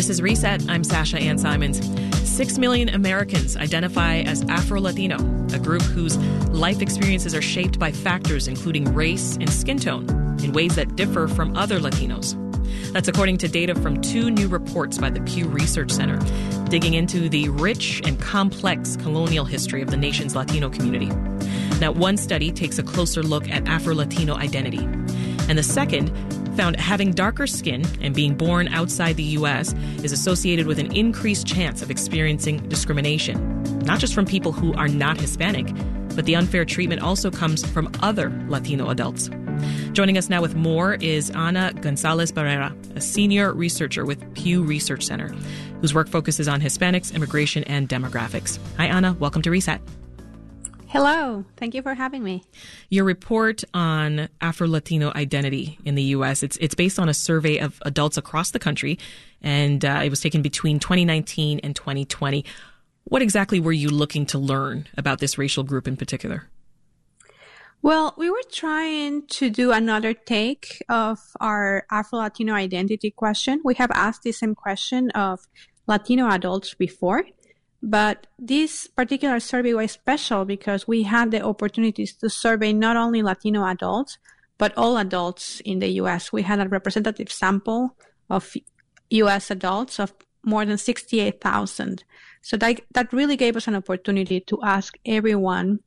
This is Reset. I'm Sasha Ann Simons. Six million Americans identify as Afro Latino, a group whose life experiences are shaped by factors including race and skin tone in ways that differ from other Latinos. That's according to data from two new reports by the Pew Research Center, digging into the rich and complex colonial history of the nation's Latino community. Now, one study takes a closer look at Afro Latino identity, and the second found having darker skin and being born outside the U.S. is associated with an increased chance of experiencing discrimination, not just from people who are not Hispanic, but the unfair treatment also comes from other Latino adults. Joining us now with more is Ana Gonzalez Barrera, a senior researcher with Pew Research Center, whose work focuses on Hispanics, immigration, and demographics. Hi, Ana. Welcome to Reset. Hello. Thank you for having me. Your report on Afro Latino identity in the U.S. It's it's based on a survey of adults across the country, and uh, it was taken between 2019 and 2020. What exactly were you looking to learn about this racial group in particular? Well, we were trying to do another take of our Afro Latino identity question. We have asked the same question of Latino adults before, but this particular survey was special because we had the opportunities to survey not only Latino adults, but all adults in the US. We had a representative sample of US adults of more than 68,000. So that, that really gave us an opportunity to ask everyone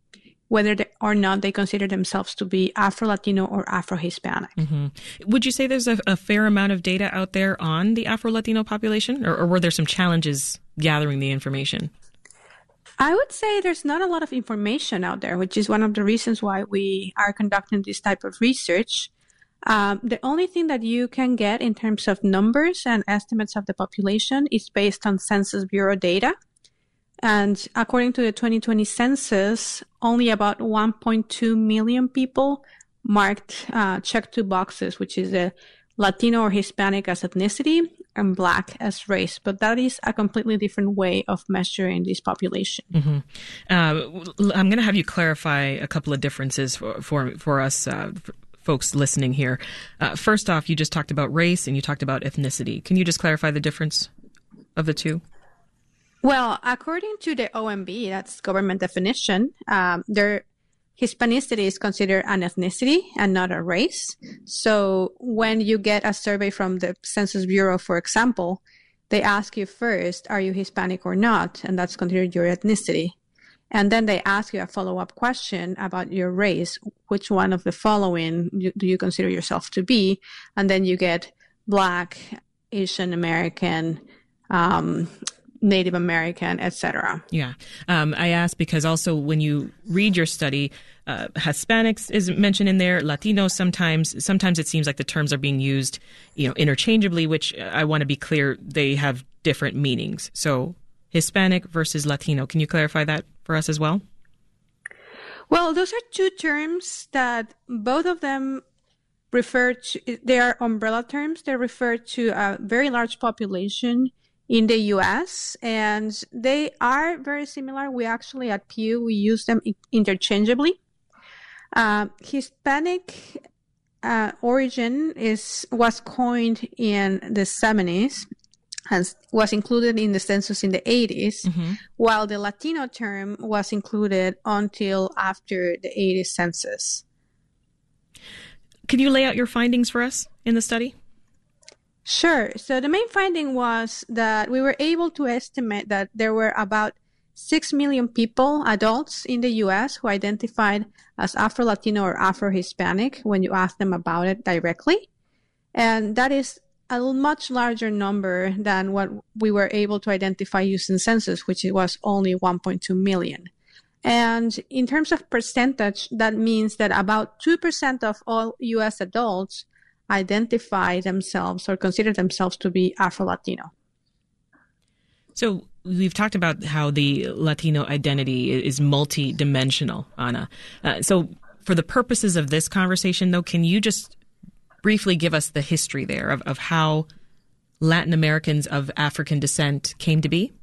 whether they, or not they consider themselves to be Afro Latino or Afro Hispanic. Mm-hmm. Would you say there's a, a, fair amount of data out there on the Afro Latino population, or, or were there some challenges gathering the information? I would say there's not a lot of information out there, which is one of the reasons why we are conducting this type of research. Um, the only thing that you can get in terms of numbers and estimates of the population is based on Census Bureau data. And according to the 2020 census, only about 1.2 million people marked, uh, checked two boxes, which is a Latino or Hispanic as ethnicity and Black as race. But that is a completely different way of measuring this population. Mm-hmm. Uh, I'm going to have you clarify a couple of differences for, for, for us. Uh, for folks listening here. Uh, first off, you just talked about race and you talked about ethnicity. Can you just clarify the difference of the two? Well, according to the OMB, that's government definition, um, their Hispanicity is considered an ethnicity and not a race. So when you get a survey from the Census Bureau, for example, they ask you first, are you Hispanic or not? And that's considered your ethnicity. And then they ask you a follow up question about your race. Which one of the following do you consider yourself to be? And then you get Black, Asian American, um, Native American, etc. Yeah, um, I ask because also when you read your study, uh, Hispanics is mentioned in there, Latinos sometimes. Sometimes it seems like the terms are being used, you know, interchangeably. Which I want to be clear, they have different meanings. So Hispanic versus Latino. Can you clarify that for us as well? Well, those are two terms that both of them refer to. They are umbrella terms. They refer to a very large population in the US and they are very similar. We actually at Pew, we use them interchangeably. Uh, Hispanic uh, origin is was coined in the 70s and was included in the census in the 80s, mm-hmm. while the Latino term was included until after the 80s census. Can you lay out your findings for us in the study? Sure. So the main finding was that we were able to estimate that there were about 6 million people, adults in the US, who identified as Afro Latino or Afro Hispanic when you ask them about it directly. And that is a much larger number than what we were able to identify using census, which was only 1.2 million. And in terms of percentage, that means that about 2% of all US adults identify themselves or consider themselves to be Afro Latino. So we've talked about how the Latino identity is multi-dimensional, Ana. Uh, so for the purposes of this conversation, though, can you just briefly give us the history there of, of how Latin Americans of African descent came to be?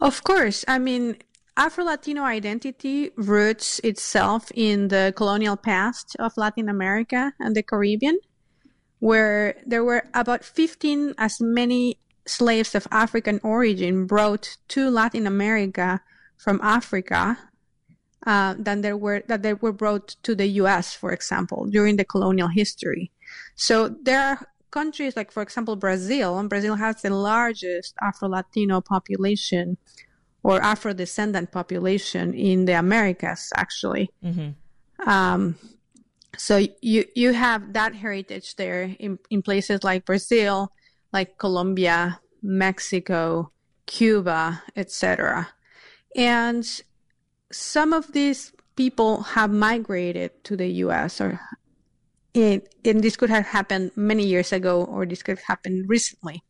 Of course. I mean, Afro Latino identity roots itself in the colonial past of Latin America and the Caribbean, where there were about 15 as many slaves of African origin brought to Latin America from Africa uh, than there were that they were brought to the U.S., for example, during the colonial history. So there are countries like, for example, Brazil. And Brazil has the largest Afro-Latino population or Afro-descendant population in the Americas, actually. Mm-hmm. Um, so you you have that heritage there in, in places like Brazil, like Colombia, Mexico, Cuba, etc. And some of these people have migrated to the U.S. or it, and this could have happened many years ago or this could happen recently.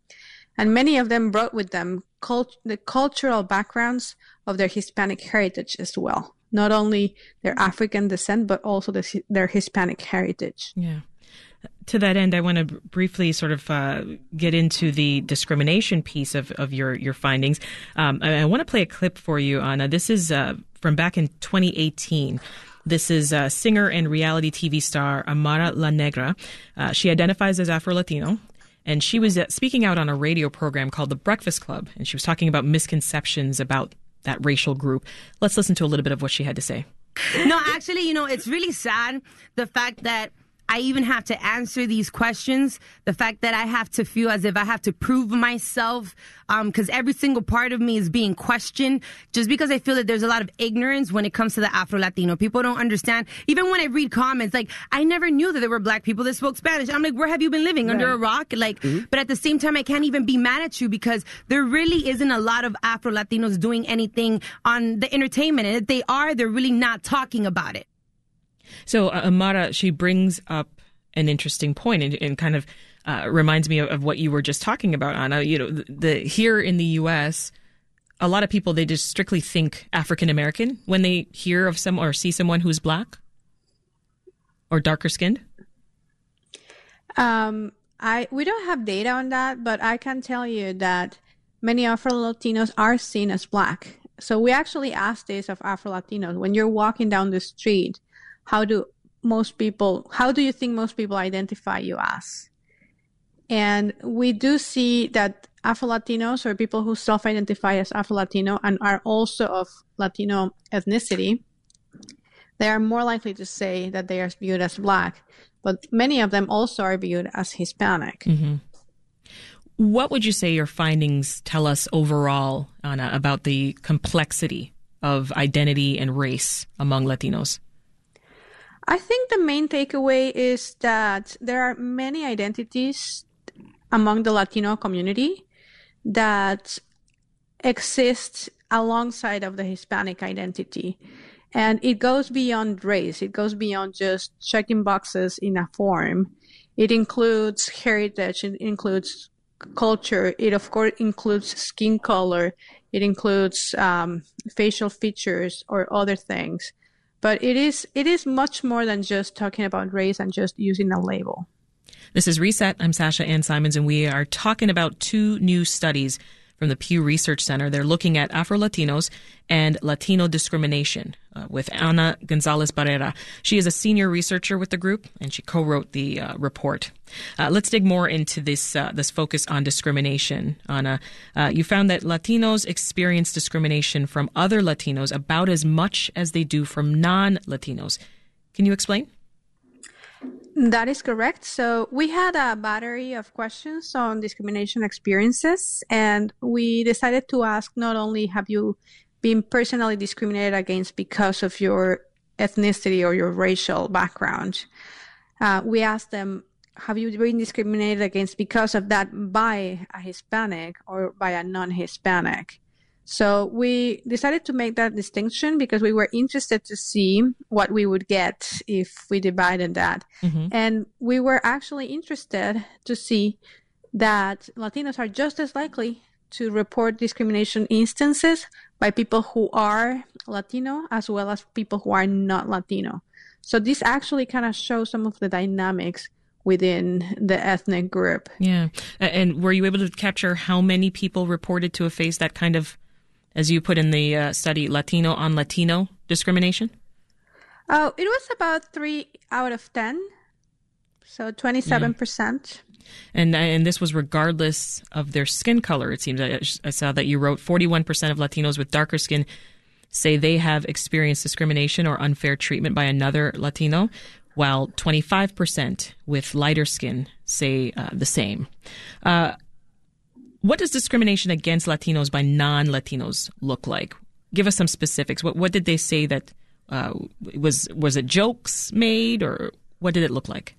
And many of them brought with them cult- the cultural backgrounds of their Hispanic heritage as well. Not only their African descent, but also the, their Hispanic heritage. Yeah. To that end, I want to briefly sort of uh, get into the discrimination piece of, of your, your findings. Um, I, I, want to play a clip for you, Ana. This is uh, from back in 2018. This is a singer and reality TV star Amara La Negra. Uh, she identifies as Afro Latino. And she was uh, speaking out on a radio program called The Breakfast Club, and she was talking about misconceptions about that racial group. Let's listen to a little bit of what she had to say. No, actually, you know, it's really sad the fact that I even have to answer these questions. The fact that I have to feel as if I have to prove myself, because um, every single part of me is being questioned, just because I feel that there's a lot of ignorance when it comes to the Afro Latino. People don't understand. Even when I read comments, like I never knew that there were black people that spoke Spanish. I'm like, where have you been living right. under a rock? Like, mm-hmm. but at the same time, I can't even be mad at you because there really isn't a lot of Afro Latinos doing anything on the entertainment, and if they are, they're really not talking about it. So uh, Amara, she brings up an interesting point and, and kind of uh, reminds me of, of, what you were just talking about, Ana. You know, the, the here in the U.S., a lot of people they just strictly think African American when they hear of some or see someone who's black or darker skinned. Um, I we don't have data on that, but I can tell you that many Afro Latinos are seen as black. So we actually asked this of Afro Latinos when you're walking down the street how do most people, how do you think most people identify you as? And we do see that Afro Latinos or people who self identify as Afro Latino and are also of Latino ethnicity, they are more likely to say that they are viewed as black, but many of them also are viewed as Hispanic. Mm-hmm. What would you say your findings tell us overall, Ana, about the complexity of identity and race among Latinos? I think the main takeaway is that there are many identities among the Latino community that exist alongside of the Hispanic identity. And it goes beyond race. It goes beyond just checking boxes in a form. It includes heritage. It includes culture. It of course includes skin color. It includes um, facial features or other things but it is it is much more than just talking about race and just using a label. This is Reset. I'm Sasha Ann Simons, and we are talking about two new studies from the Pew Research Center. They're looking at Afro Latinos and Latino discrimination uh, with Ana Gonzalez Barrera. She is a senior researcher with the group, and she co-wrote the uh, report. Uh, let's dig more into this uh, this focus on discrimination. Ana, uh, you found that Latinos experience discrimination from other Latinos about as much as they do from non-Latinos. Can you explain? That is correct. So we had a battery of questions on discrimination experiences, and we decided to ask not only have you been personally discriminated against because of your ethnicity or your racial background, uh, we asked them, have you been discriminated against because of that by a Hispanic or by a non-Hispanic? So we decided to make that distinction because we were interested to see what we would get if we divided that. Mm-hmm. And we were actually interested to see that Latinos are just as likely to report discrimination instances by people who are Latino as well as people who are not Latino. So this actually kind of shows some of the dynamics within the ethnic group. Yeah. And were you able to capture how many people reported to have faced that kind of as you put in the uh, study, Latino on Latino discrimination? Oh, it was about three out of ten. So 27%. And and this was regardless of their skin color. It seems I, I saw that you wrote 41% of Latinos with darker skin say they have experienced discrimination or unfair treatment by another Latino, while 25% with lighter skin say uh, the same. Uh, what does discrimination against Latinos by non-Latinos look like? Give us some specifics. What what did they say that uh, was was it jokes made or what did it look like?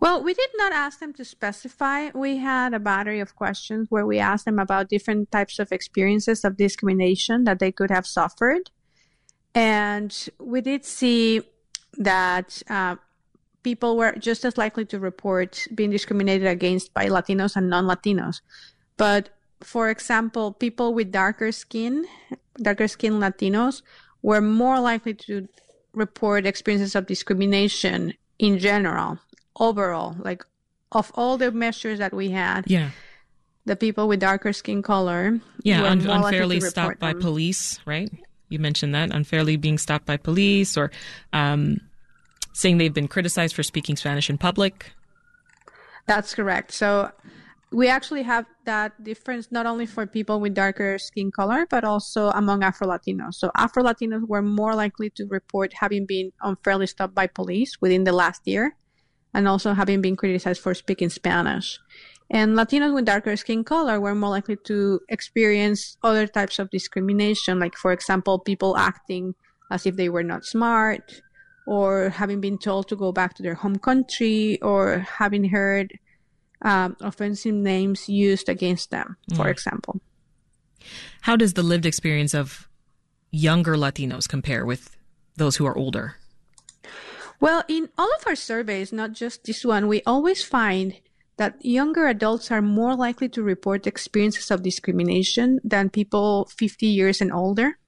Well, we did not ask them to specify. We had a battery of questions where we asked them about different types of experiences of discrimination that they could have suffered. And we did see that uh, people were just as likely to report being discriminated against by Latinos and non Latinos. But for example, people with darker skin, darker skin Latinos, were more likely to report experiences of discrimination in general overall, like of all the measures that we had, yeah, the people with darker skin color, yeah, un- unfairly stopped by police, right? You mentioned that unfairly being stopped by police, or um, saying they've been criticized for speaking Spanish in public. That's correct. So we actually have that difference not only for people with darker skin color, but also among Afro Latinos. So Afro Latinos were more likely to report having been unfairly stopped by police within the last year and also having been criticized for speaking Spanish. And Latinos with darker skin color were more likely to experience other types of discrimination, like, for example, people acting as if they were not smart, or having been told to go back to their home country, or having heard um, offensive names used against them, for mm. example. How does the lived experience of younger Latinos compare with those who are older? Well, in all of our surveys, not just this one, we always find that younger adults are more likely to report experiences of discrimination than people 50 years and older.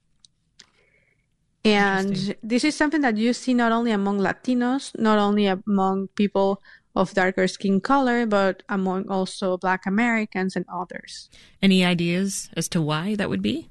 And this is something that you see not only among Latinos, not only among people of darker skin color, but among also Black Americans and others. Any ideas as to why that would be?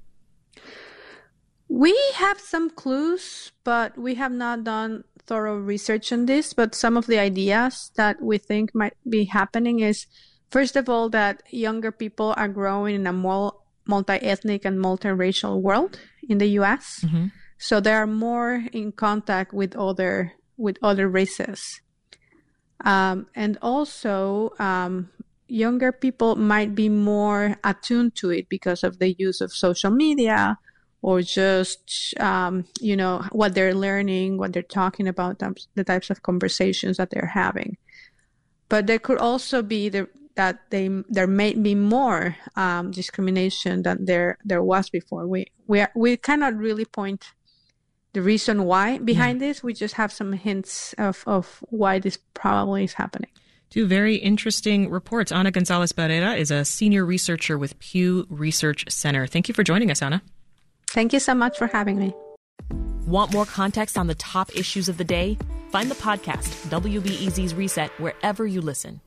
We have some clues, but we have not done thorough research on this, but some of the ideas that we think might be happening is first of all that younger people are growing in a more multi-ethnic and multiracial world in the US. Mm-hmm. So they are more in contact with other with other races. Um, and also um, younger people might be more attuned to it because of the use of social media or just um, you know what they're learning, what they're talking about, the types of conversations that they're having. But there could also be the, that they there may be more um, discrimination than there there was before. We we are, we cannot really point the reason why behind yeah. this. We just have some hints of of why this probably is happening. Two very interesting reports. Ana Gonzalez Barrera is a senior researcher with Pew Research Center. Thank you for joining us, Ana. Thank you so much for having me. Want more context on the top issues of the day? Find the podcast, WBEZ's Reset, wherever you listen.